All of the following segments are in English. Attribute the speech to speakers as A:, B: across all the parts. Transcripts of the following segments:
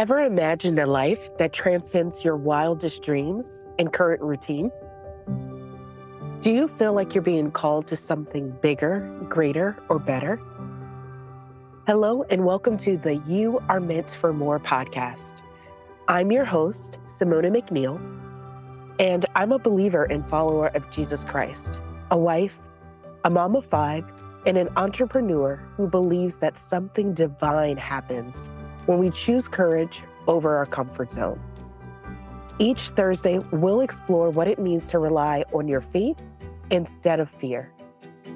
A: Ever imagined a life that transcends your wildest dreams and current routine? Do you feel like you're being called to something bigger, greater, or better? Hello, and welcome to the You Are Meant for More podcast. I'm your host, Simona McNeil, and I'm a believer and follower of Jesus Christ, a wife, a mom of five, and an entrepreneur who believes that something divine happens when we choose courage over our comfort zone. Each Thursday, we'll explore what it means to rely on your faith instead of fear,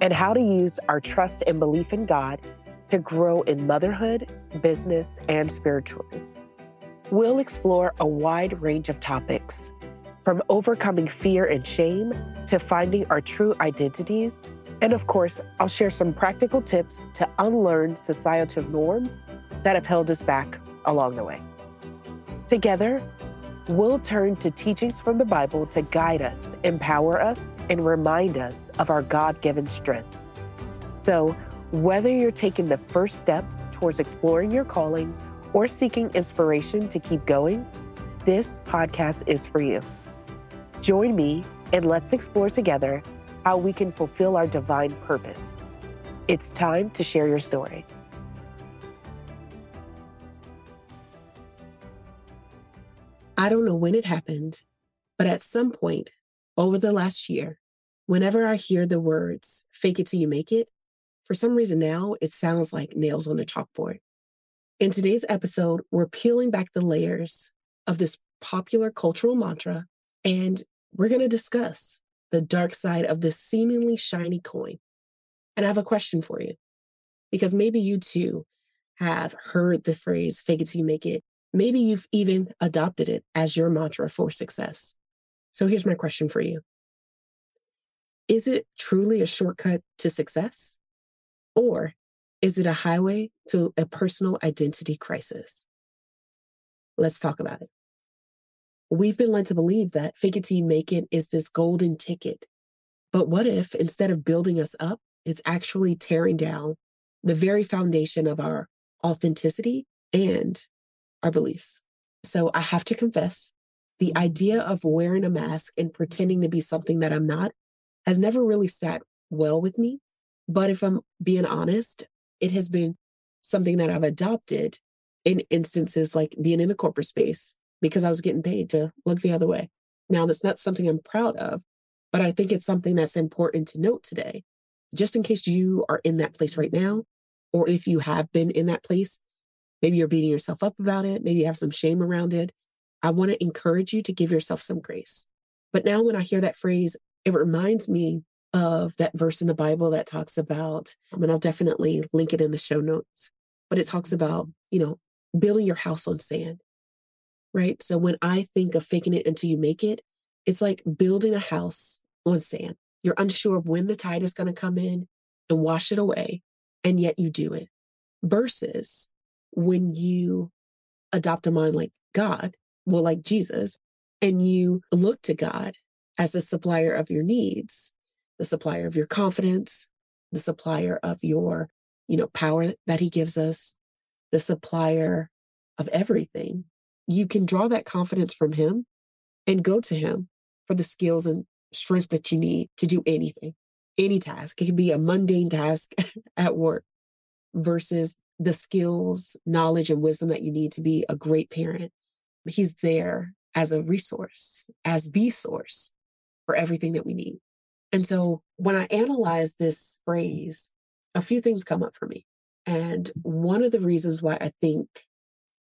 A: and how to use our trust and belief in God to grow in motherhood, business, and spiritually. We'll explore a wide range of topics, from overcoming fear and shame to finding our true identities and of course, I'll share some practical tips to unlearn societal norms that have held us back along the way. Together, we'll turn to teachings from the Bible to guide us, empower us, and remind us of our God given strength. So, whether you're taking the first steps towards exploring your calling or seeking inspiration to keep going, this podcast is for you. Join me and let's explore together how we can fulfill our divine purpose. It's time to share your story. I don't know when it happened, but at some point over the last year, whenever I hear the words fake it till you make it, for some reason now it sounds like nails on a chalkboard. In today's episode, we're peeling back the layers of this popular cultural mantra, and we're going to discuss the dark side of this seemingly shiny coin. And I have a question for you because maybe you too have heard the phrase fake it till you make it. Maybe you've even adopted it as your mantra for success. So here's my question for you Is it truly a shortcut to success? Or is it a highway to a personal identity crisis? Let's talk about it. We've been led to believe that fake it till make it is this golden ticket. But what if instead of building us up, it's actually tearing down the very foundation of our authenticity and our beliefs? So I have to confess, the idea of wearing a mask and pretending to be something that I'm not has never really sat well with me. But if I'm being honest, it has been something that I've adopted in instances like being in the corporate space because I was getting paid to look the other way. Now, that's not something I'm proud of, but I think it's something that's important to note today, just in case you are in that place right now, or if you have been in that place, maybe you're beating yourself up about it, maybe you have some shame around it. I want to encourage you to give yourself some grace. But now, when I hear that phrase, it reminds me of that verse in the Bible that talks about, um, and I'll definitely link it in the show notes, but it talks about, you know, building your house on sand right? So when I think of faking it until you make it, it's like building a house on sand. You're unsure of when the tide is going to come in and wash it away, and yet you do it. Versus when you adopt a mind like God, well, like Jesus, and you look to God as the supplier of your needs, the supplier of your confidence, the supplier of your, you know, power that he gives us, the supplier of everything you can draw that confidence from him and go to him for the skills and strength that you need to do anything, any task. It can be a mundane task at work versus the skills, knowledge, and wisdom that you need to be a great parent. He's there as a resource, as the source for everything that we need. And so when I analyze this phrase, a few things come up for me. And one of the reasons why I think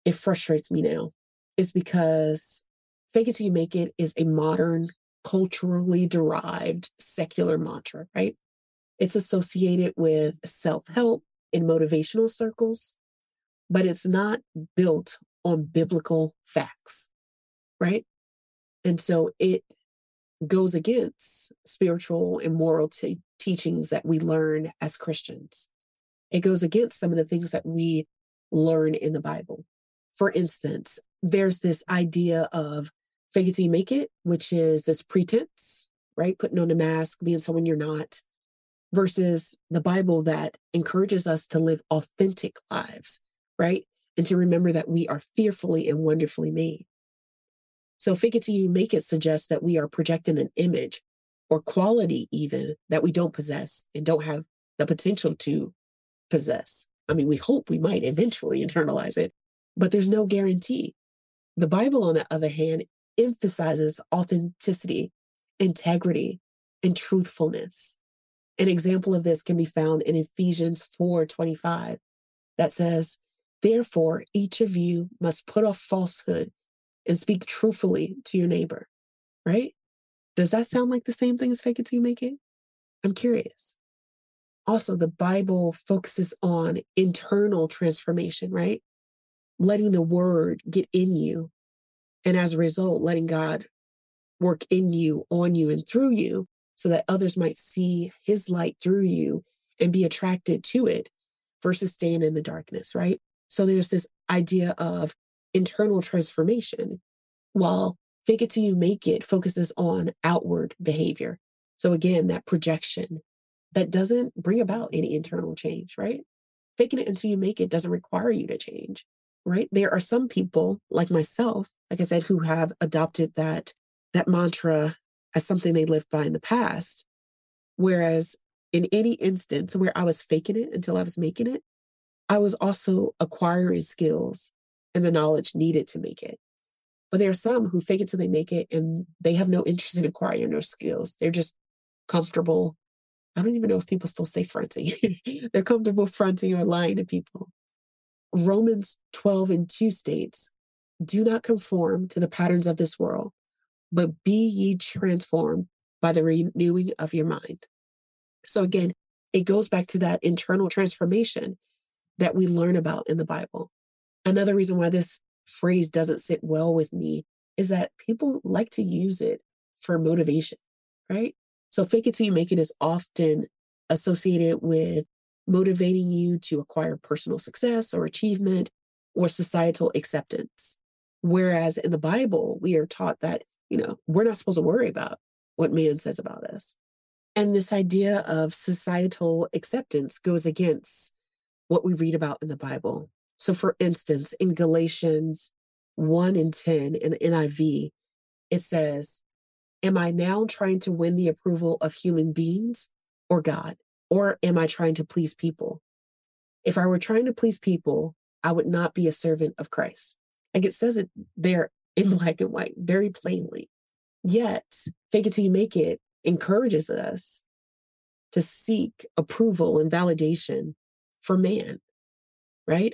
A: it frustrates me now is because fake it till you make it is a modern, culturally derived secular mantra, right? It's associated with self help in motivational circles, but it's not built on biblical facts, right? And so it goes against spiritual and moral t- teachings that we learn as Christians. It goes against some of the things that we learn in the Bible. For instance, there's this idea of fake it till you make it, which is this pretense, right? Putting on a mask, being someone you're not, versus the Bible that encourages us to live authentic lives, right? and to remember that we are fearfully and wonderfully made. So it till you make it suggests that we are projecting an image or quality even that we don't possess and don't have the potential to possess. I mean, we hope we might eventually internalize it, but there's no guarantee. The Bible, on the other hand, emphasizes authenticity, integrity, and truthfulness. An example of this can be found in Ephesians 4:25 that says, "Therefore each of you must put off falsehood and speak truthfully to your neighbor." Right? Does that sound like the same thing as fake it till you make it? I'm curious. Also, the Bible focuses on internal transformation, right? Letting the word get in you. And as a result, letting God work in you, on you, and through you so that others might see his light through you and be attracted to it versus staying in the darkness, right? So there's this idea of internal transformation while fake it till you make it focuses on outward behavior. So again, that projection that doesn't bring about any internal change, right? Faking it until you make it doesn't require you to change, right? There are some people like myself, like I said, who have adopted that that mantra as something they lived by in the past. Whereas in any instance where I was faking it until I was making it, I was also acquiring skills and the knowledge needed to make it. But there are some who fake it till they make it and they have no interest in acquiring those skills. They're just comfortable. I don't even know if people still say fronting. They're comfortable fronting or lying to people. Romans 12 and 2 states, Do not conform to the patterns of this world, but be ye transformed by the renewing of your mind. So again, it goes back to that internal transformation that we learn about in the Bible. Another reason why this phrase doesn't sit well with me is that people like to use it for motivation, right? So fake it till you make it is often associated with motivating you to acquire personal success or achievement or societal acceptance. Whereas in the Bible, we are taught that you know, we're not supposed to worry about what man says about us. And this idea of societal acceptance goes against what we read about in the Bible. So, for instance, in Galatians 1 and 10 in NIV, it says, Am I now trying to win the approval of human beings or God? Or am I trying to please people? If I were trying to please people, I would not be a servant of Christ. Like it says it there in black and white very plainly. Yet, fake it till you make it encourages us to seek approval and validation for man, right?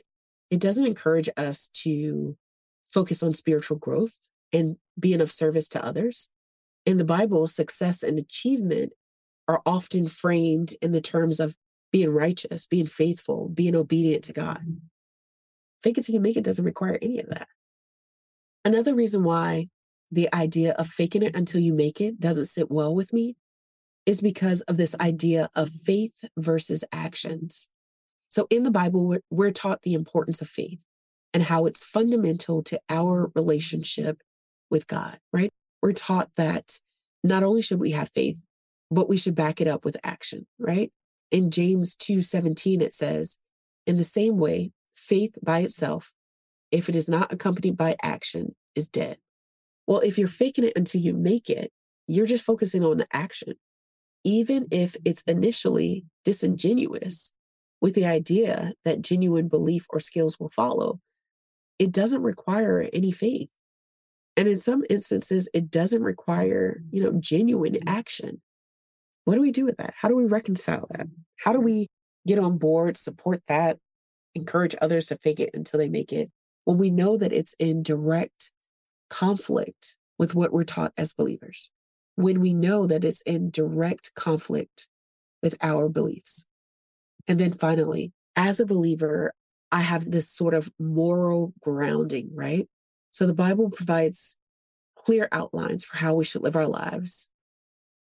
A: It doesn't encourage us to focus on spiritual growth and being of service to others. In the Bible, success and achievement are often framed in the terms of being righteous, being faithful, being obedient to God. Mm-hmm. Fake it till you make it doesn't require any of that. Another reason why the idea of faking it until you make it doesn't sit well with me is because of this idea of faith versus actions. So in the Bible, we're taught the importance of faith and how it's fundamental to our relationship with God, right? We're taught that not only should we have faith, but we should back it up with action, right? In James 2:17 it says, in the same way, faith by itself, if it is not accompanied by action, is dead. Well, if you're faking it until you make it, you're just focusing on the action, even if it's initially disingenuous with the idea that genuine belief or skills will follow. It doesn't require any faith. And in some instances, it doesn't require, you know, genuine mm-hmm. action. What do we do with that? How do we reconcile that? How do we get on board, support that, encourage others to fake it until they make it when we know that it's in direct conflict with what we're taught as believers, when we know that it's in direct conflict with our beliefs. And then finally, as a believer, I have this sort of moral grounding, right? So the Bible provides clear outlines for how we should live our lives,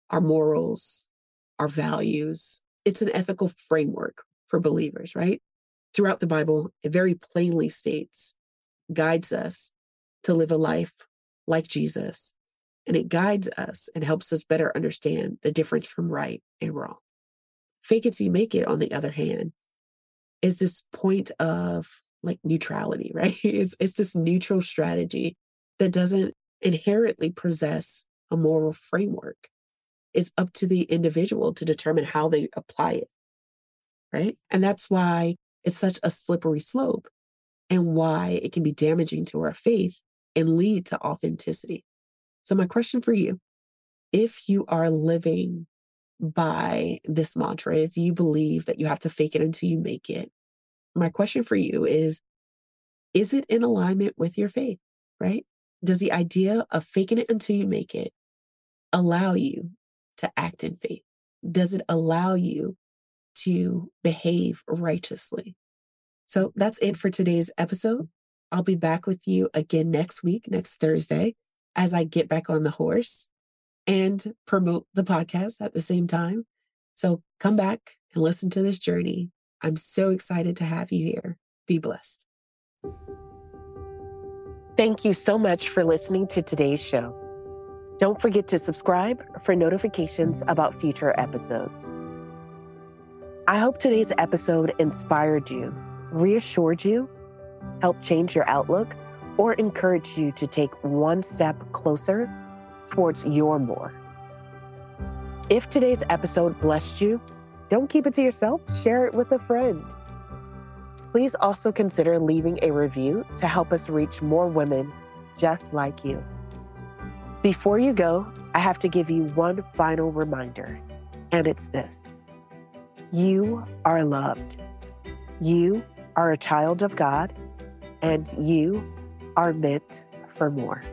A: our morals, our values. It's an ethical framework for believers, right? Throughout the Bible, it very plainly states, guides us to live a life like Jesus. And it guides us and helps us better understand the difference from right and wrong. Fake it till you make it, on the other hand, is this point of like neutrality, right? It's, it's this neutral strategy that doesn't inherently possess a moral framework. It's up to the individual to determine how they apply it, right? And that's why it's such a slippery slope and why it can be damaging to our faith and lead to authenticity. So, my question for you if you are living by this mantra, if you believe that you have to fake it until you make it, my question for you is Is it in alignment with your faith, right? Does the idea of faking it until you make it allow you to act in faith? Does it allow you to behave righteously? So that's it for today's episode. I'll be back with you again next week, next Thursday, as I get back on the horse and promote the podcast at the same time. So come back and listen to this journey. I'm so excited to have you here. Be blessed. Thank you so much for listening to today's show. Don't forget to subscribe for notifications about future episodes. I hope today's episode inspired you, reassured you, helped change your outlook, or encourage you to take one step closer towards your more. If today's episode blessed you, don't keep it to yourself, share it with a friend. Please also consider leaving a review to help us reach more women just like you. Before you go, I have to give you one final reminder, and it's this You are loved. You are a child of God, and you are meant for more.